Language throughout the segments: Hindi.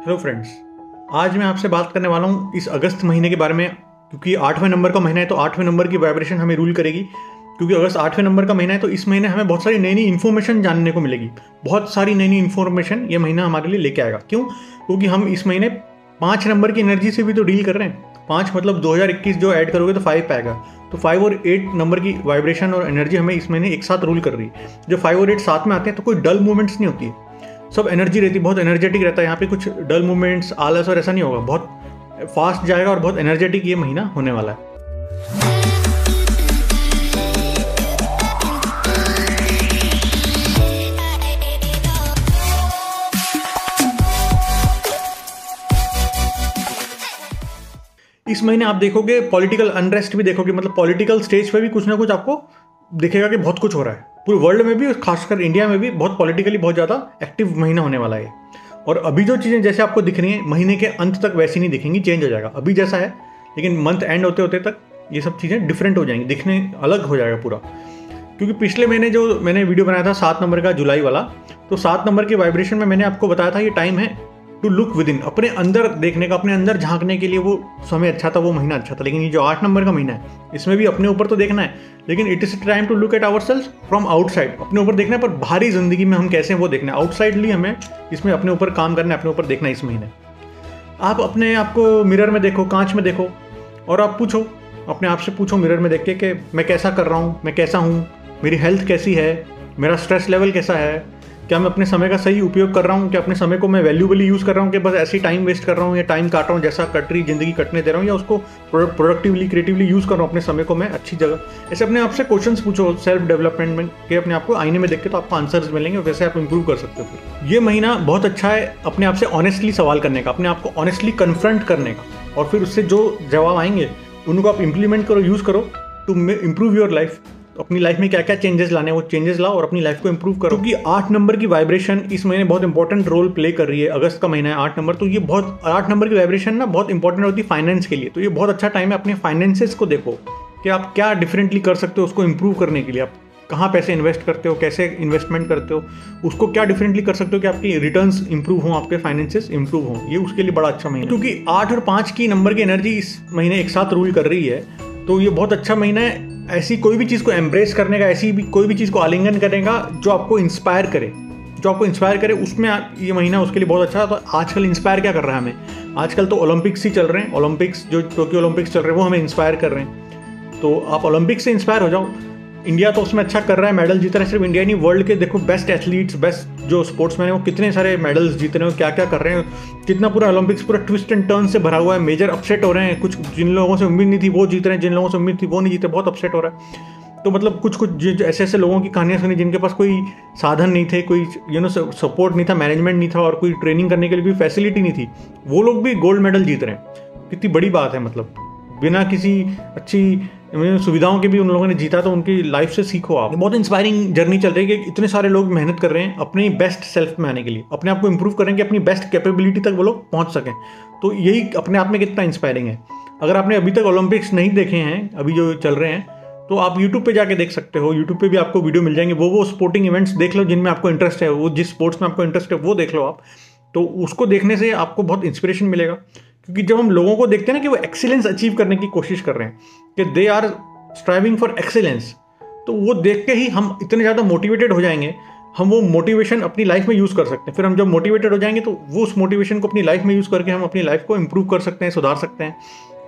हेलो फ्रेंड्स आज मैं आपसे बात करने वाला हूँ इस अगस्त महीने के बारे में, क्योंकि आठवें नंबर का महीना है तो आठवें नंबर की वाइब्रेशन हमें रूल करेगी। क्योंकि अगस्त आठवें नंबर का महीना है तो इस महीने हमें बहुत सारी नई नई इन्फॉर्मेशन जानने को मिलेगी। बहुत सारी नई नई इन्फॉर्मेशन ये महीना हमारे लिए लेके आएगा। क्यों? क्योंकि हम इस महीने पाँच नंबर की एनर्जी से भी तो डील कर रहे हैं। पाँच मतलब 2021 जो ऐड करोगे तो फाइव पाएगा तो फाइव और एट नंबर की वाइब्रेशन और एनर्जी हमें इस महीने एक साथ रूल कर रही है। जब फाइव और एट साथ में आते हैं तो कोई डल मूवमेंट्स नहीं होती है। सब एनर्जी रहती, बहुत एनर्जेटिक रहता है। यहाँ पे कुछ डल मूवमेंट्स आलस और ऐसा नहीं होगा। बहुत फास्ट जाएगा और बहुत एनर्जेटिक ये महीना होने वाला है। इस महीने आप देखोगे पॉलिटिकल अनरेस्ट भी देखोगे। मतलब पॉलिटिकल स्टेज पे भी कुछ ना कुछ आपको दिखेगा कि बहुत कुछ हो रहा है। पूरे वर्ल्ड में भी, खासकर इंडिया में भी बहुत पॉलिटिकली बहुत ज़्यादा एक्टिव महीना होने वाला है। और अभी जो चीज़ें जैसे आपको दिख रही हैं, महीने के अंत तक वैसी नहीं दिखेंगी चेंज हो जाएगा। अभी जैसा है, लेकिन मंथ एंड होते होते तक ये सब चीज़ें डिफरेंट हो जाएँगी, दिखने अलग हो जाएगा पूरा। क्योंकि पिछले महीने जो मैंने वीडियो बनाया था, सात नंबर का जुलाई वाला तो सात नंबर के वाइब्रेशन में मैंने आपको बताया था, ये टाइम है टू लुक विद इन अपने अंदर देखने का, अपने अंदर झांकने के लिए वो समय अच्छा था, वो महीना अच्छा था। लेकिन ये जो आठ नंबर का महीना है, इसमें भी अपने ऊपर तो देखना है, लेकिन it is time to look at our sales from outside अपने ऊपर देखना है, पर भारी ज़िंदगी में हम कैसे हैं, वो देखना है। आउटसाइडली हमें इसमें अपने ऊपर काम करना है, अपने ऊपर देखना है इस महीने। आप अपने आप को मिरर में देखो, कांच में देखो, और आप पूछो, अपने आप से पूछो मिरर में देख के कि मैं कैसा कर रहा हूँ, मैं कैसा हूँ, मेरी हेल्थ कैसी है, मेरा स्ट्रेस लेवल कैसा है क्या मैं अपने समय का सही उपयोग कर रहा हूँ? क्या अपने समय को मैं वैल्यूबली यूज़ कर रहा हूँ? कि बस ऐसे टाइम वेस्ट कर रहा हूँ या टाइम काट रहा हूँ जैसा कट रही ज़िंदगी कटने दे रहा हूँ? या उसको प्रोडक्टिवली क्रिएटिवली यूज़ कर रहा हूँ? अपने समय को मैं अच्छी जगह ऐसे अपने आप से क्वेश्चन पूछो सेल्फ डेवलपमेंट में, कि अपने आप को आईने में देख के तो आपको आंसर्स मिलेंगे वैसे आप इंप्रूव कर सकते हो ये महीना बहुत अच्छा है अपने आप से ऑनेस्टली सवाल करने का, अपने आप को ऑनेस्टली कन्फ्रंट करने का। और फिर उससे जो जवाब आएँगे, उनको आप इंप्लीमेंट करो यूज़ करो टू इम्प्रूव योर लाइफ अपनी लाइफ में क्या क्या चेंजेस लाने वो चेंजेस लाओ और अपनी लाइफ को इंप्रूव करो। क्योंकि आठ नंबर की वाइब्रेशन इस महीने बहुत इंपॉर्टेंट रोल प्ले कर रही है, अगस्त का महीना है, आठ नंबर। तो ये बहुत, आठ नंबर की वाइब्रेशन ना बहुत इंपॉर्टेंट होती है फाइनेंस के लिए। तो ये बहुत अच्छा टाइम है अपने फाइनेंसेस को देखो कि आप क्या डिफरेंटली कर सकते हो उसको इंप्रूव करने के लिए। आप कहाँ पैसे इन्वेस्ट करते हो, कैसे इन्वेस्टमेंट करते हो, उसको क्या डिफरेंटली कर सकते हो कि आपकी रिटर्न्स इंप्रूव हों, आपके फाइनेंसेस इंप्रूव हों। ये उसके लिए बड़ा अच्छा महीना क्योंकि आठ और पाँच की नंबर की एनर्जी इस महीने एक साथ रूल कर रही है तो ये बहुत अच्छा महीना है। ऐसी कोई भी चीज़ को एम्ब्रेस करने का, ऐसी भी कोई भी चीज़ को आलिंगन करने का जो आपको इंस्पायर करे, जो आपको इंस्पायर करे, उसमें ये महीना उसके लिए बहुत अच्छा था। तो आजकल इंस्पायर क्या कर रहा है हमें? आजकल तो ओलंपिक्स ही चल रहे हैं। ओलंपिक्स जो टोक्यो ओलंपिक्स चल रहे हैं, वो हमें इंस्पायर कर रहे हैं। तो आप ओलंपिक्स से इंस्पायर हो जाओ। इंडिया तो उसमें अच्छा कर रहा है, मेडल जीत रहा है, सिर्फ़ इंडिया नहीं वर्ल्ड के देखो बेस्ट एथलीट्स बेस्ट जो स्पोर्ट्समैन है, वो कितने सारे मेडल्स जीत रहे हैं क्या क्या कर रहे हैं, कितना पूरा ओलंपिक्स पूरा ट्विस्ट एंड टर्न से भरा हुआ है मेजर अपसेट हो रहे हैं, कुछ जिन लोगों से उम्मीद नहीं थी वो जीत रहे हैं, जिन लोगों से उम्मीद थी वो नहीं जीते बहुत अपसेट हो रहा है। तो मतलब कुछ कुछ ऐसे ऐसे लोगों की कहानियाँ सुनी जिनके पास कोई साधन नहीं थे, कोई यू नो सपोर्ट नहीं था मैनेजमेंट नहीं था और कोई ट्रेनिंग करने के लिए कोई फैसिलिटी नहीं थी, वो लोग भी गोल्ड मेडल जीत रहे हैं। कितनी बड़ी बात है मतलब। बिना किसी अच्छी सुविधाओं के भी उन लोगों ने जीता तो उनकी लाइफ से सीखो आप। बहुत इंस्पायरिंग जर्नी चल रही है कि इतने सारे लोग मेहनत कर रहे हैं अपनी बेस्ट सेल्फ में आने के लिए। अपने आप को इंप्रूव करें कि अपनी बेस्ट कैपेबिलिटी तक वो लोग पहुँच सकें। तो यही अपने आप में कितना इंस्पायरिंग है। अगर आपने अभी तक ओलंपिक्स नहीं देखे हैं, अभी जो चल रहे हैं तो आप यूट्यूब पे जाके देख सकते हो। यूट्यूब पे भी आपको वीडियो मिल जाएँगे। वो वो स्पोर्टिंग इवेंट्स देख लो जिनमें आपको इंटरेस्ट है। वो जिस स्पोर्ट्स में आपको इंटरेस्ट है, वो देख लो आप। तो उसको देखने से आपको बहुत इंस्पिरेशन मिलेगा। क्योंकि जब हम लोगों को देखते हैं ना कि वो एक्सीलेंस अचीव करने की कोशिश कर रहे हैं, कि they are striving for excellence तो वो देख के ही हम इतने ज़्यादा मोटिवेटेड हो जाएँगे, हम वो मोटिवेशन अपनी लाइफ में यूज़ कर सकते हैं। फिर हम जब मोटिवेटेड हो जाएँगे तो वो उस मोटिवेशन को अपनी लाइफ में यूज़ करके हम अपनी लाइफ को इम्प्रूव कर सकते हैं, सुधार सकते हैं।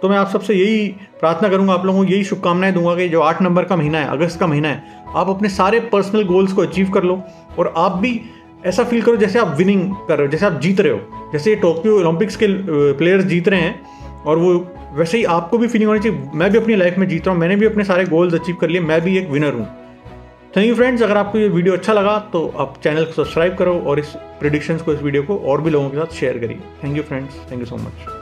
तो मैं आप सबसे यही प्रार्थना करूँगा, आप लोगों को यही शुभकामनाएँ दूँगा कि जो आठ नंबर का महीना है, अगस्त का महीना है, आप अपने सारे पर्सनल गोल्स को अचीव कर लो, और आप भी ऐसा फील करो जैसे आप विनिंग कर रहे हो, जैसे आप जीत रहे हो। जैसे टोक्यो ओलंपिक्स के प्लेयर्स जीत रहे हैं, और वो वैसे ही आपको भी फीलिंग होनी चाहिए। मैं भी अपनी लाइफ में जीत रहा हूँ, मैंने भी अपने सारे गोल्स अचीव कर लिए, मैं भी एक विनर हूँ। थैंक यू फ्रेंड्स अगर आपको ये वीडियो अच्छा लगा तो आप चैनल को सब्सक्राइब करो और इस प्रिडिक्शंस को, इस वीडियो को और भी लोगों के साथ शेयर करिए। Thank you friends thank you so much